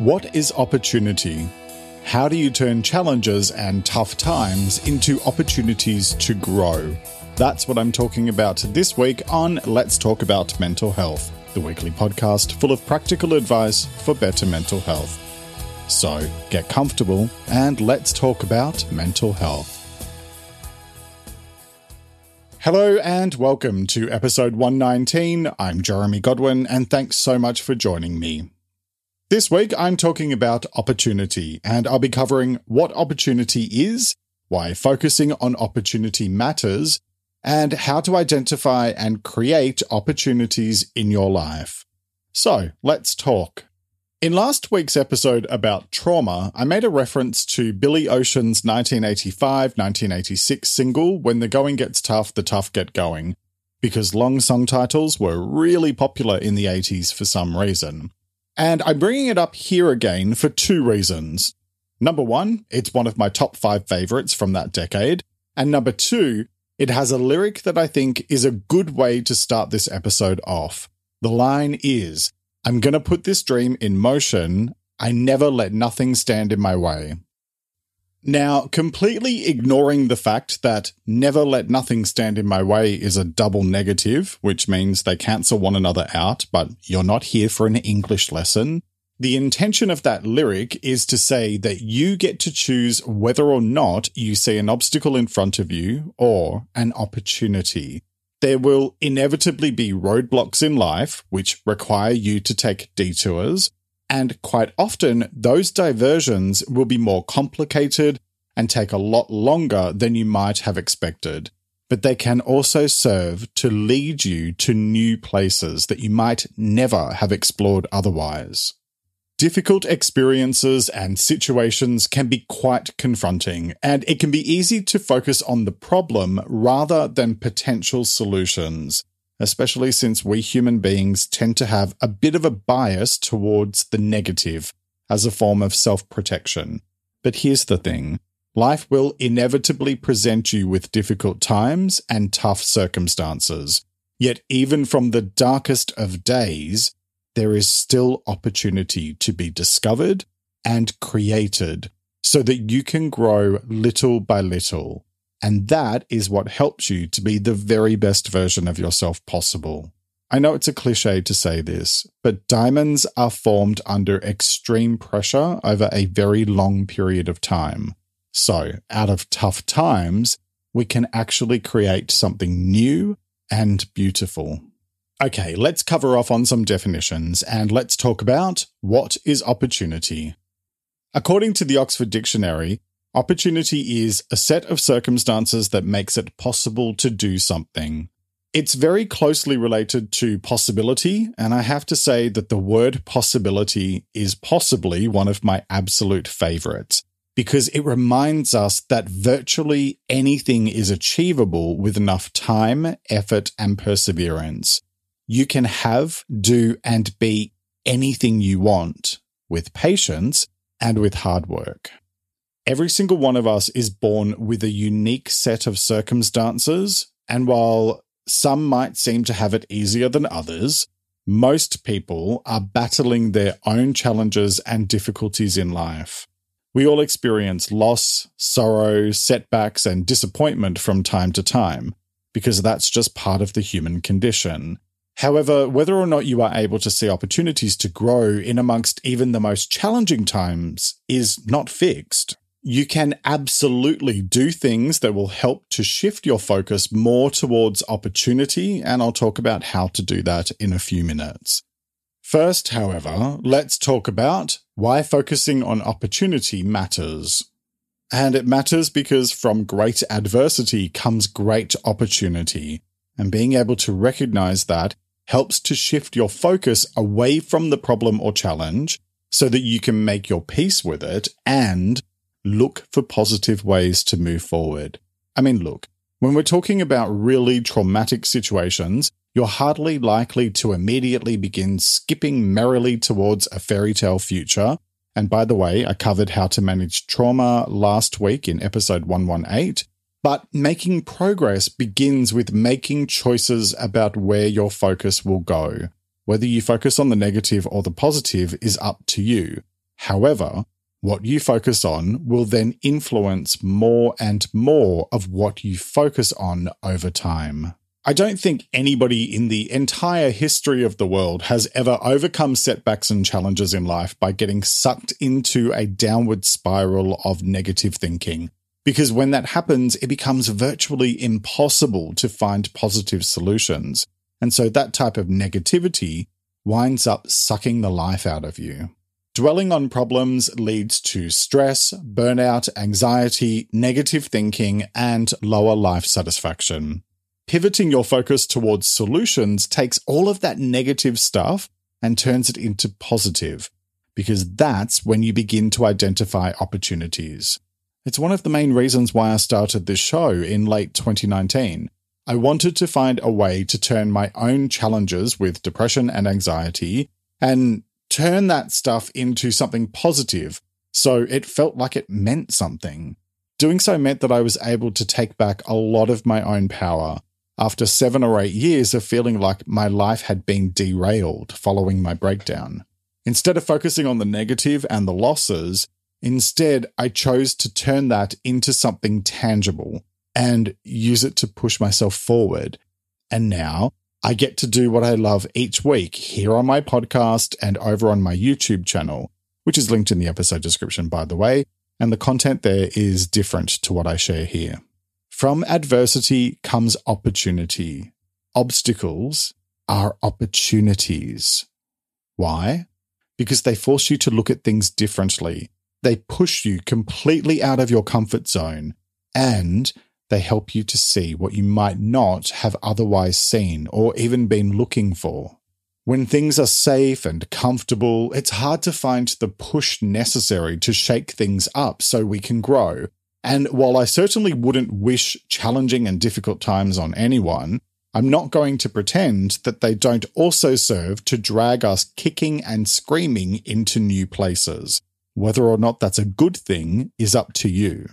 What is opportunity? How do you turn challenges and tough times into opportunities to grow? That's what I'm talking about this week on Let's Talk About Mental Health, the weekly podcast full of practical advice for better mental health. So get comfortable and let's talk about mental health. Hello and welcome to episode 119. I'm Jeremy Godwin and thanks so much for joining me. This week I'm talking about opportunity and I'll be covering what opportunity is, why focusing on opportunity matters, and how to identify and create opportunities in your life. So let's talk. In last week's episode about trauma, I made a reference to Billy Ocean's 1985 1986 single, When the Going Gets Tough, the Tough Get Going, because long song titles were really popular in the 80s for some reason. And I'm bringing it up here again for two reasons. Number one, it's one of my top five favorites from that decade. And number two, it has a lyric that I think is a good way to start this episode off. The line is, I'm going to put this dream in motion. I never let nothing stand in my way. Now, completely ignoring the fact that never let nothing stand in my way is a double negative, which means they cancel one another out, but you're not here for an English lesson. The intention of that lyric is to say that you get to choose whether or not you see an obstacle in front of you or an opportunity. There will inevitably be roadblocks in life which require you to take detours, and quite often those diversions will be more complicated and take a lot longer than you might have expected. But they can also serve to lead you to new places that you might never have explored otherwise. Difficult experiences and situations can be quite confronting, and it can be easy to focus on the problem rather than potential solutions, especially since we human beings tend to have a bit of a bias towards the negative as a form of self protection. But here's the thing life will inevitably present you with difficult times and tough circumstances. Yet, even from the darkest of days, there is still opportunity to be discovered and created so that you can grow little by little. And that is what helps you to be the very best version of yourself possible. I know it's a cliche to say this, but diamonds are formed under extreme pressure over a very long period of time. So, out of tough times, we can actually create something new and beautiful. Okay, let's cover off on some definitions and let's talk about what is opportunity. According to the Oxford Dictionary, opportunity is a set of circumstances that makes it possible to do something. It's very closely related to possibility, and I have to say that the word possibility is possibly one of my absolute favorites because it reminds us that virtually anything is achievable with enough time, effort, and perseverance you can have, do, and be anything you want with patience and with hard work. Every single one of us is born with a unique set of circumstances, and while some might seem to have it easier than others, most people are battling their own challenges and difficulties in life. We all experience loss, sorrow, setbacks, and disappointment from time to time, because that's just part of the human condition. However, whether or not you are able to see opportunities to grow in amongst even the most challenging times is not fixed. You can absolutely do things that will help to shift your focus more towards opportunity, and I'll talk about how to do that in a few minutes. First, however, let's talk about why focusing on opportunity matters. And it matters because from great adversity comes great opportunity. And being able to recognize that helps to shift your focus away from the problem or challenge so that you can make your peace with it and look for positive ways to move forward. I mean, look, when we're talking about really traumatic situations, you're hardly likely to immediately begin skipping merrily towards a fairy tale future. And by the way, I covered how to manage trauma last week in episode 118. But making progress begins with making choices about where your focus will go. Whether you focus on the negative or the positive is up to you. However, what you focus on will then influence more and more of what you focus on over time. I don't think anybody in the entire history of the world has ever overcome setbacks and challenges in life by getting sucked into a downward spiral of negative thinking. Because when that happens, it becomes virtually impossible to find positive solutions. And so that type of negativity winds up sucking the life out of you. Dwelling on problems leads to stress, burnout, anxiety, negative thinking, and lower life satisfaction. Pivoting your focus towards solutions takes all of that negative stuff and turns it into positive, because that's when you begin to identify opportunities. It's one of the main reasons why I started this show in late 2019. I wanted to find a way to turn my own challenges with depression and anxiety and turn that stuff into something positive so it felt like it meant something. Doing so meant that I was able to take back a lot of my own power after seven or eight years of feeling like my life had been derailed following my breakdown. Instead of focusing on the negative and the losses, Instead, I chose to turn that into something tangible and use it to push myself forward. And now I get to do what I love each week here on my podcast and over on my YouTube channel, which is linked in the episode description, by the way. And the content there is different to what I share here. From adversity comes opportunity. Obstacles are opportunities. Why? Because they force you to look at things differently they push you completely out of your comfort zone and they help you to see what you might not have otherwise seen or even been looking for. When things are safe and comfortable, it's hard to find the push necessary to shake things up so we can grow. And while I certainly wouldn't wish challenging and difficult times on anyone, I'm not going to pretend that they don't also serve to drag us kicking and screaming into new places. Whether or not that's a good thing is up to you.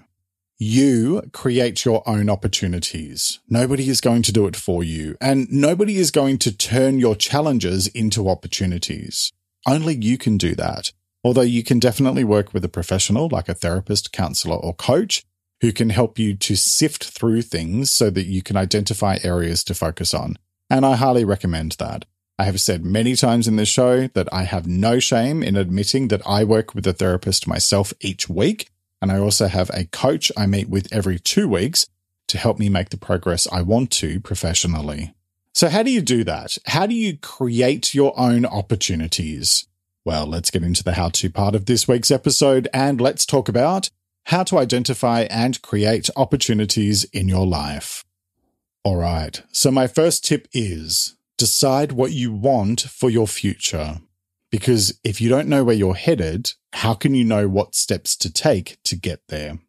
You create your own opportunities. Nobody is going to do it for you, and nobody is going to turn your challenges into opportunities. Only you can do that. Although you can definitely work with a professional like a therapist, counselor, or coach who can help you to sift through things so that you can identify areas to focus on. And I highly recommend that. I have said many times in this show that I have no shame in admitting that I work with a therapist myself each week. And I also have a coach I meet with every two weeks to help me make the progress I want to professionally. So, how do you do that? How do you create your own opportunities? Well, let's get into the how to part of this week's episode and let's talk about how to identify and create opportunities in your life. All right. So, my first tip is decide what you want for your future. Because if you don't know where you're headed, how can you know what steps to take to get there?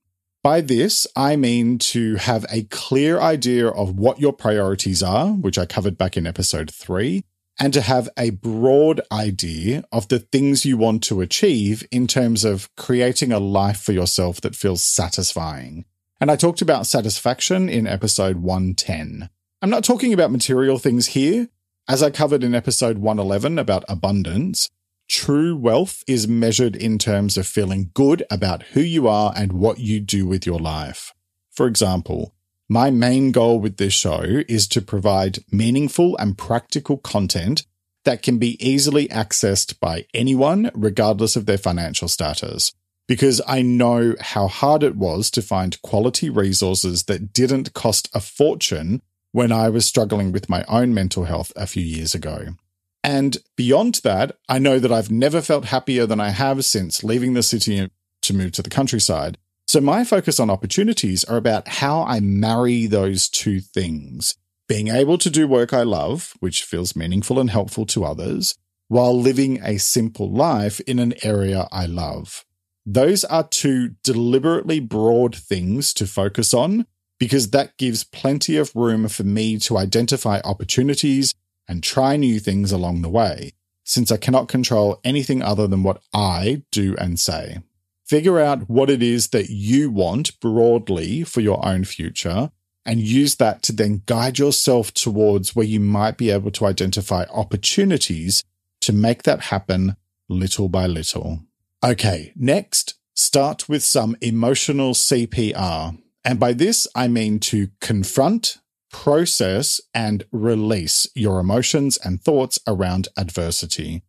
By this, I mean to have a clear idea of what your priorities are, which I covered back in episode three, and to have a broad idea of the things you want to achieve in terms of creating a life for yourself that feels satisfying. And I talked about satisfaction in episode 110. I'm not talking about material things here, as I covered in episode 111 about abundance, true wealth is measured in terms of feeling good about who you are and what you do with your life. For example, my main goal with this show is to provide meaningful and practical content that can be easily accessed by anyone, regardless of their financial status. Because I know how hard it was to find quality resources that didn't cost a fortune when I was struggling with my own mental health a few years ago. And beyond that, I know that I've never felt happier than I have since leaving the city to move to the countryside. So my focus on opportunities are about how I marry those two things. Being able to do work I love, which feels meaningful and helpful to others, while living a simple life in an area I love. Those are two deliberately broad things to focus on because that gives plenty of room for me to identify opportunities and try new things along the way, since I cannot control anything other than what I do and say. Figure out what it is that you want broadly for your own future and use that to then guide yourself towards where you might be able to identify opportunities to make that happen little by little. Okay, next, start with some emotional CPR. And by this, I mean to confront, process, and release your emotions and thoughts around adversity.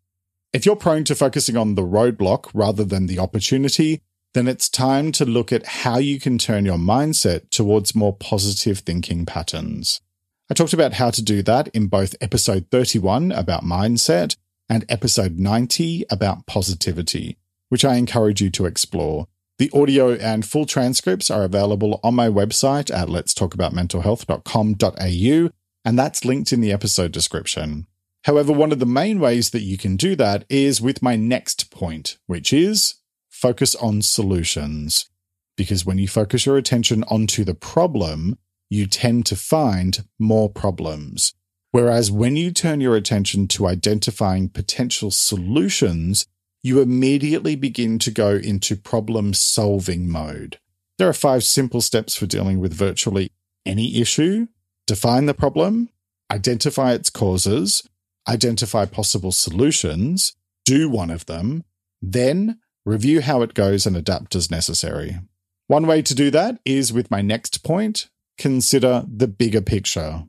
If you're prone to focusing on the roadblock rather than the opportunity, then it's time to look at how you can turn your mindset towards more positive thinking patterns. I talked about how to do that in both episode 31 about mindset and episode 90 about positivity, which I encourage you to explore. The audio and full transcripts are available on my website at letstalkaboutmentalhealth.com.au, and that's linked in the episode description. However, one of the main ways that you can do that is with my next point, which is focus on solutions. Because when you focus your attention onto the problem, you tend to find more problems. Whereas when you turn your attention to identifying potential solutions, you immediately begin to go into problem solving mode. There are five simple steps for dealing with virtually any issue. Define the problem, identify its causes, identify possible solutions, do one of them, then review how it goes and adapt as necessary. One way to do that is with my next point consider the bigger picture.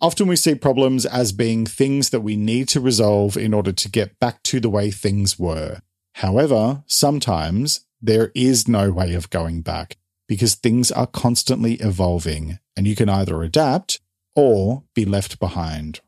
Often we see problems as being things that we need to resolve in order to get back to the way things were. However, sometimes there is no way of going back because things are constantly evolving and you can either adapt or be left behind.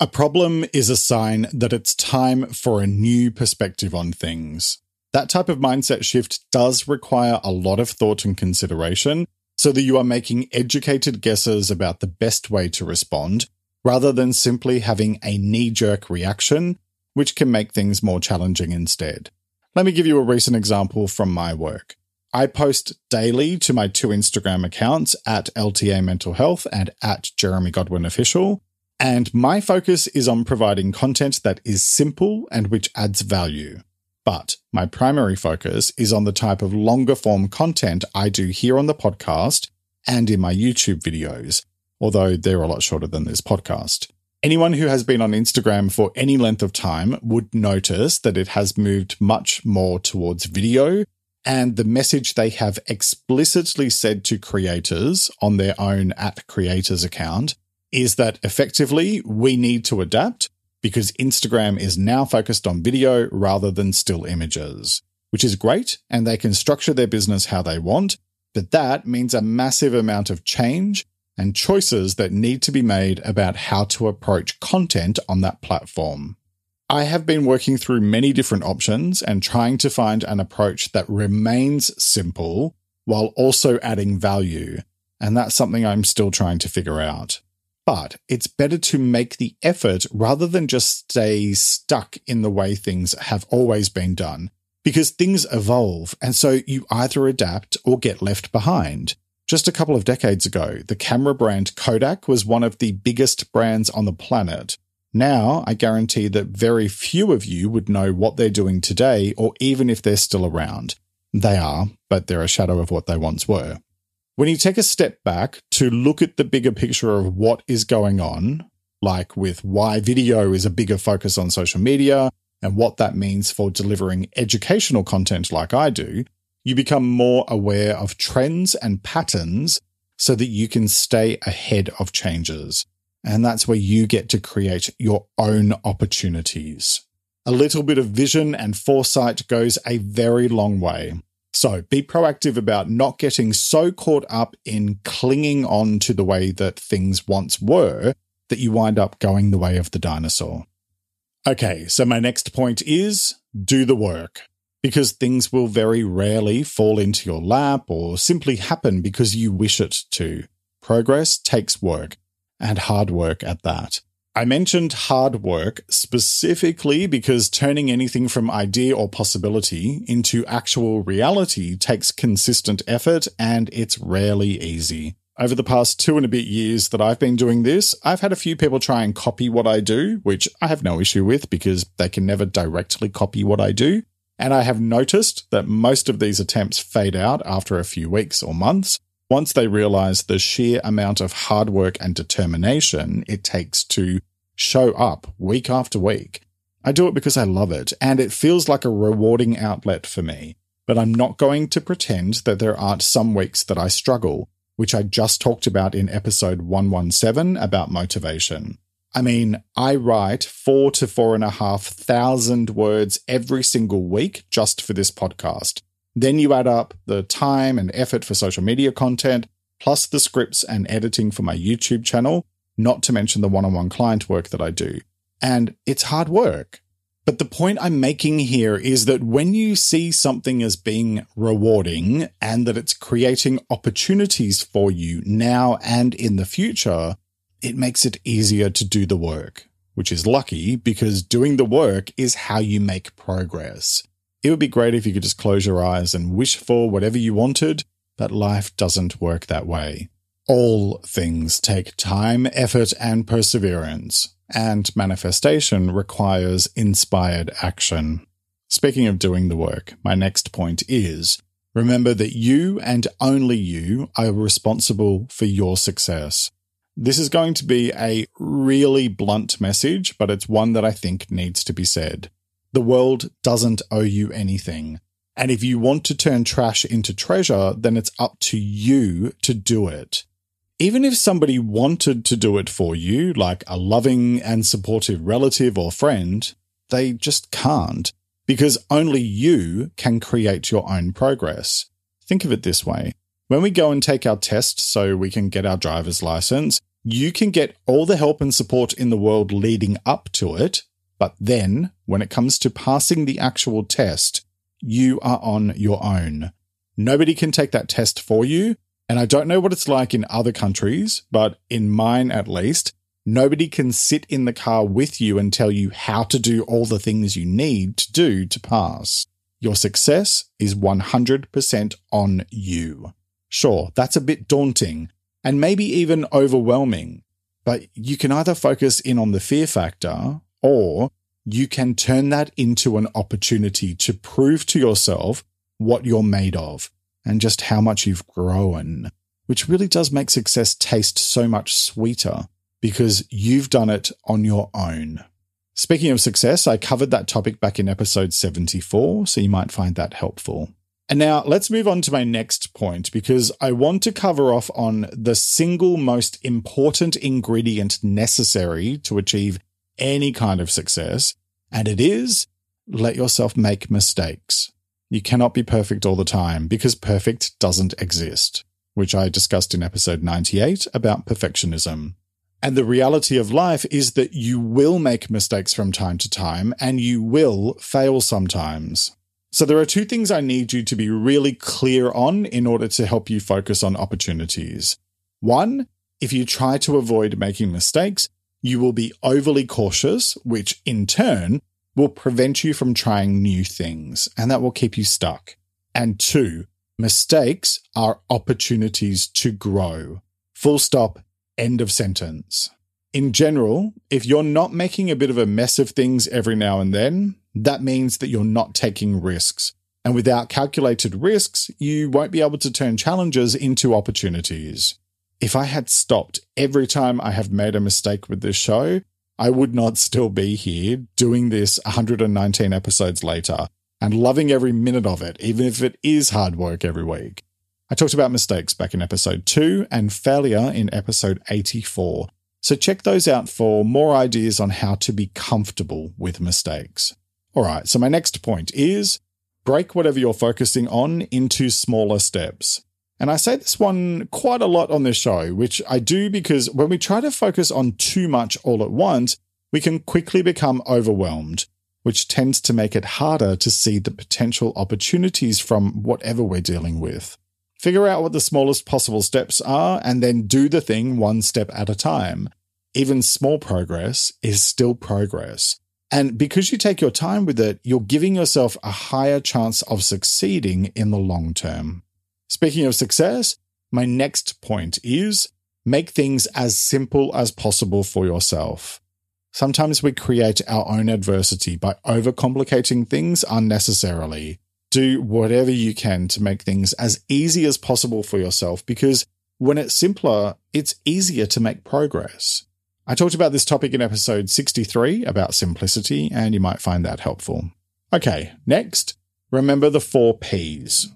A problem is a sign that it's time for a new perspective on things. That type of mindset shift does require a lot of thought and consideration so that you are making educated guesses about the best way to respond rather than simply having a knee jerk reaction, which can make things more challenging instead. Let me give you a recent example from my work. I post daily to my two Instagram accounts at LTA Mental Health and at Jeremy Godwin Official. And my focus is on providing content that is simple and which adds value. But my primary focus is on the type of longer form content I do here on the podcast and in my YouTube videos, although they're a lot shorter than this podcast. Anyone who has been on Instagram for any length of time would notice that it has moved much more towards video and the message they have explicitly said to creators on their own at creators account is that effectively we need to adapt because Instagram is now focused on video rather than still images, which is great and they can structure their business how they want. But that means a massive amount of change and choices that need to be made about how to approach content on that platform. I have been working through many different options and trying to find an approach that remains simple while also adding value. And that's something I'm still trying to figure out. But it's better to make the effort rather than just stay stuck in the way things have always been done, because things evolve, and so you either adapt or get left behind. Just a couple of decades ago, the camera brand Kodak was one of the biggest brands on the planet. Now, I guarantee that very few of you would know what they're doing today, or even if they're still around. They are, but they're a shadow of what they once were. When you take a step back to look at the bigger picture of what is going on, like with why video is a bigger focus on social media and what that means for delivering educational content like I do, you become more aware of trends and patterns so that you can stay ahead of changes. And that's where you get to create your own opportunities. A little bit of vision and foresight goes a very long way. So be proactive about not getting so caught up in clinging on to the way that things once were that you wind up going the way of the dinosaur. Okay, so my next point is do the work. Because things will very rarely fall into your lap or simply happen because you wish it to. Progress takes work, and hard work at that. I mentioned hard work specifically because turning anything from idea or possibility into actual reality takes consistent effort and it's rarely easy. Over the past two and a bit years that I've been doing this, I've had a few people try and copy what I do, which I have no issue with because they can never directly copy what I do. And I have noticed that most of these attempts fade out after a few weeks or months, once they realize the sheer amount of hard work and determination it takes to show up week after week. I do it because I love it, and it feels like a rewarding outlet for me. But I'm not going to pretend that there aren't some weeks that I struggle, which I just talked about in episode 117 about motivation. I mean, I write four to four and a half thousand words every single week just for this podcast. Then you add up the time and effort for social media content, plus the scripts and editing for my YouTube channel, not to mention the one on one client work that I do. And it's hard work. But the point I'm making here is that when you see something as being rewarding and that it's creating opportunities for you now and in the future, it makes it easier to do the work, which is lucky because doing the work is how you make progress. It would be great if you could just close your eyes and wish for whatever you wanted, but life doesn't work that way. All things take time, effort, and perseverance, and manifestation requires inspired action. Speaking of doing the work, my next point is remember that you and only you are responsible for your success. This is going to be a really blunt message, but it's one that I think needs to be said. The world doesn't owe you anything. And if you want to turn trash into treasure, then it's up to you to do it. Even if somebody wanted to do it for you, like a loving and supportive relative or friend, they just can't because only you can create your own progress. Think of it this way. When we go and take our test so we can get our driver's license, you can get all the help and support in the world leading up to it. But then when it comes to passing the actual test, you are on your own. Nobody can take that test for you. And I don't know what it's like in other countries, but in mine at least, nobody can sit in the car with you and tell you how to do all the things you need to do to pass. Your success is 100% on you. Sure, that's a bit daunting and maybe even overwhelming, but you can either focus in on the fear factor or you can turn that into an opportunity to prove to yourself what you're made of and just how much you've grown, which really does make success taste so much sweeter because you've done it on your own. Speaking of success, I covered that topic back in episode 74, so you might find that helpful. And now let's move on to my next point because I want to cover off on the single most important ingredient necessary to achieve any kind of success, and it is let yourself make mistakes. You cannot be perfect all the time because perfect doesn't exist, which I discussed in episode 98 about perfectionism. And the reality of life is that you will make mistakes from time to time and you will fail sometimes. So there are two things I need you to be really clear on in order to help you focus on opportunities. One, if you try to avoid making mistakes, you will be overly cautious, which in turn will prevent you from trying new things and that will keep you stuck. And two, mistakes are opportunities to grow. Full stop, end of sentence. In general, if you're not making a bit of a mess of things every now and then, that means that you're not taking risks. And without calculated risks, you won't be able to turn challenges into opportunities if I had stopped every time I have made a mistake with this show, I would not still be here doing this 119 episodes later and loving every minute of it, even if it is hard work every week. I talked about mistakes back in episode 2 and failure in episode 84. So check those out for more ideas on how to be comfortable with mistakes. All right, so my next point is break whatever you're focusing on into smaller steps. And I say this one quite a lot on this show, which I do because when we try to focus on too much all at once, we can quickly become overwhelmed, which tends to make it harder to see the potential opportunities from whatever we're dealing with. Figure out what the smallest possible steps are and then do the thing one step at a time. Even small progress is still progress. And because you take your time with it, you're giving yourself a higher chance of succeeding in the long term. Speaking of success, my next point is make things as simple as possible for yourself. Sometimes we create our own adversity by overcomplicating things unnecessarily. Do whatever you can to make things as easy as possible for yourself because when it's simpler, it's easier to make progress. I talked about this topic in episode 63 about simplicity, and you might find that helpful. Okay, next, remember the four P's.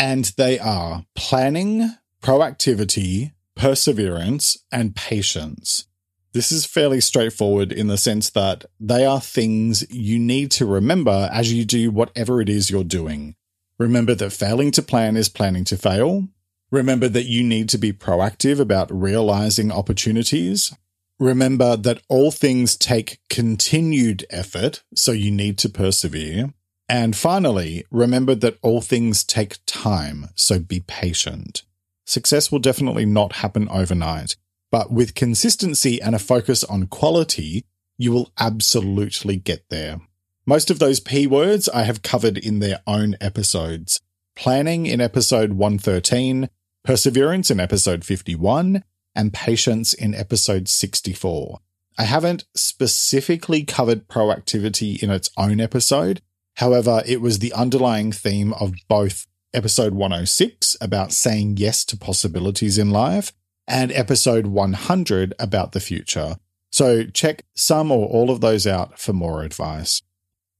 And they are planning, proactivity, perseverance, and patience. This is fairly straightforward in the sense that they are things you need to remember as you do whatever it is you're doing. Remember that failing to plan is planning to fail. Remember that you need to be proactive about realizing opportunities. Remember that all things take continued effort, so you need to persevere. And finally, remember that all things take time, so be patient. Success will definitely not happen overnight. But with consistency and a focus on quality, you will absolutely get there. Most of those P words I have covered in their own episodes. Planning in episode 113, perseverance in episode 51, and patience in episode 64. I haven't specifically covered proactivity in its own episode. However, it was the underlying theme of both episode 106 about saying yes to possibilities in life and episode 100 about the future. So check some or all of those out for more advice.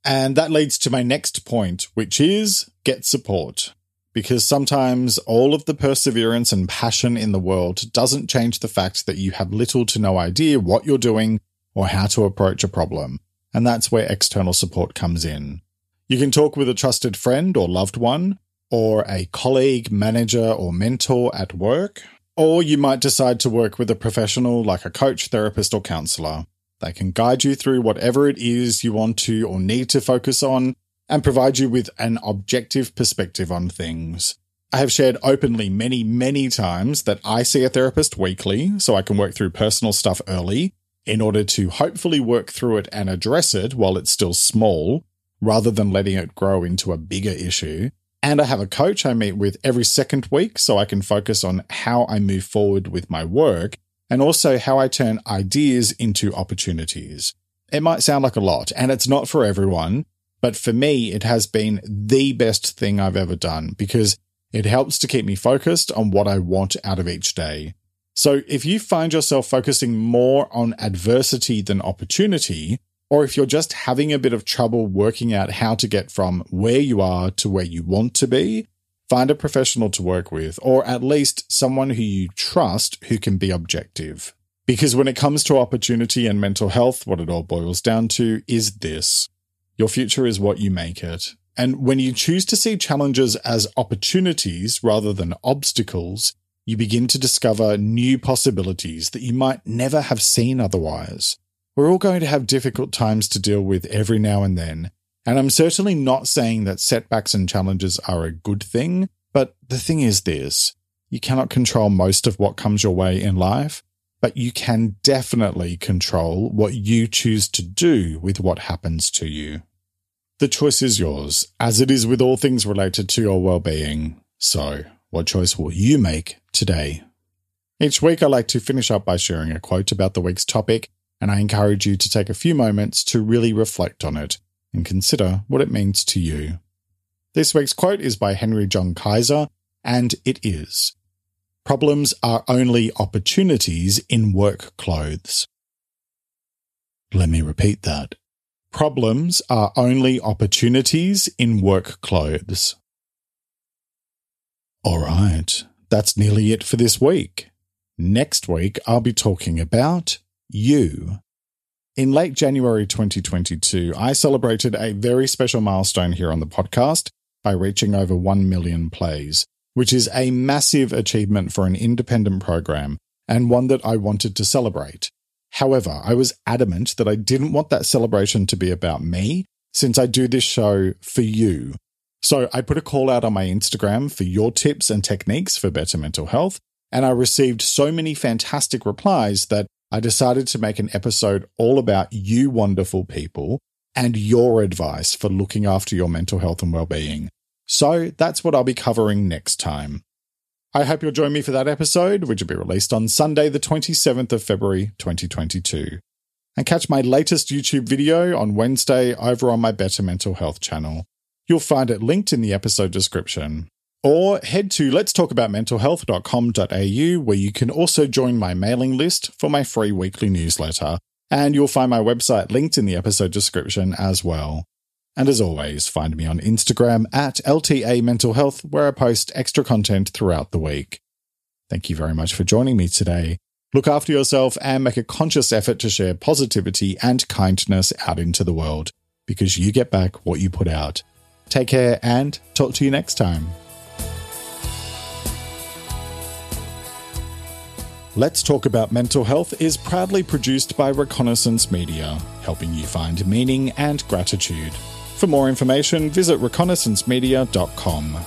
And that leads to my next point, which is get support. Because sometimes all of the perseverance and passion in the world doesn't change the fact that you have little to no idea what you're doing or how to approach a problem. And that's where external support comes in. You can talk with a trusted friend or loved one, or a colleague, manager, or mentor at work, or you might decide to work with a professional like a coach, therapist, or counselor. They can guide you through whatever it is you want to or need to focus on and provide you with an objective perspective on things. I have shared openly many, many times that I see a therapist weekly so I can work through personal stuff early in order to hopefully work through it and address it while it's still small rather than letting it grow into a bigger issue. And I have a coach I meet with every second week so I can focus on how I move forward with my work and also how I turn ideas into opportunities. It might sound like a lot and it's not for everyone, but for me, it has been the best thing I've ever done because it helps to keep me focused on what I want out of each day. So if you find yourself focusing more on adversity than opportunity, or if you're just having a bit of trouble working out how to get from where you are to where you want to be, find a professional to work with, or at least someone who you trust who can be objective. Because when it comes to opportunity and mental health, what it all boils down to is this. Your future is what you make it. And when you choose to see challenges as opportunities rather than obstacles, you begin to discover new possibilities that you might never have seen otherwise. We're all going to have difficult times to deal with every now and then. And I'm certainly not saying that setbacks and challenges are a good thing, but the thing is this you cannot control most of what comes your way in life, but you can definitely control what you choose to do with what happens to you. The choice is yours, as it is with all things related to your well being. So, what choice will you make today? Each week, I like to finish up by sharing a quote about the week's topic and I encourage you to take a few moments to really reflect on it and consider what it means to you. This week's quote is by Henry John Kaiser, and it is Problems are only opportunities in work clothes. Let me repeat that. Problems are only opportunities in work clothes. All right, that's nearly it for this week. Next week, I'll be talking about you. In late January 2022, I celebrated a very special milestone here on the podcast by reaching over 1 million plays, which is a massive achievement for an independent program and one that I wanted to celebrate. However, I was adamant that I didn't want that celebration to be about me, since I do this show for you. So I put a call out on my Instagram for your tips and techniques for better mental health, and I received so many fantastic replies that I decided to make an episode all about you wonderful people and your advice for looking after your mental health and well-being. So that's what I'll be covering next time. I hope you'll join me for that episode, which will be released on Sunday, the 27th of February, 2022. And catch my latest YouTube video on Wednesday over on my Better Mental Health channel. You'll find it linked in the episode description. Or head to letstalkaboutmentalhealth.com.au where you can also join my mailing list for my free weekly newsletter. And you'll find my website linked in the episode description as well. And as always, find me on Instagram at LTA Mental Health, where I post extra content throughout the week. Thank you very much for joining me today. Look after yourself and make a conscious effort to share positivity and kindness out into the world because you get back what you put out. Take care and talk to you next time. Let's Talk About Mental Health is proudly produced by Reconnaissance Media, helping you find meaning and gratitude. For more information, visit reconnaissancemedia.com.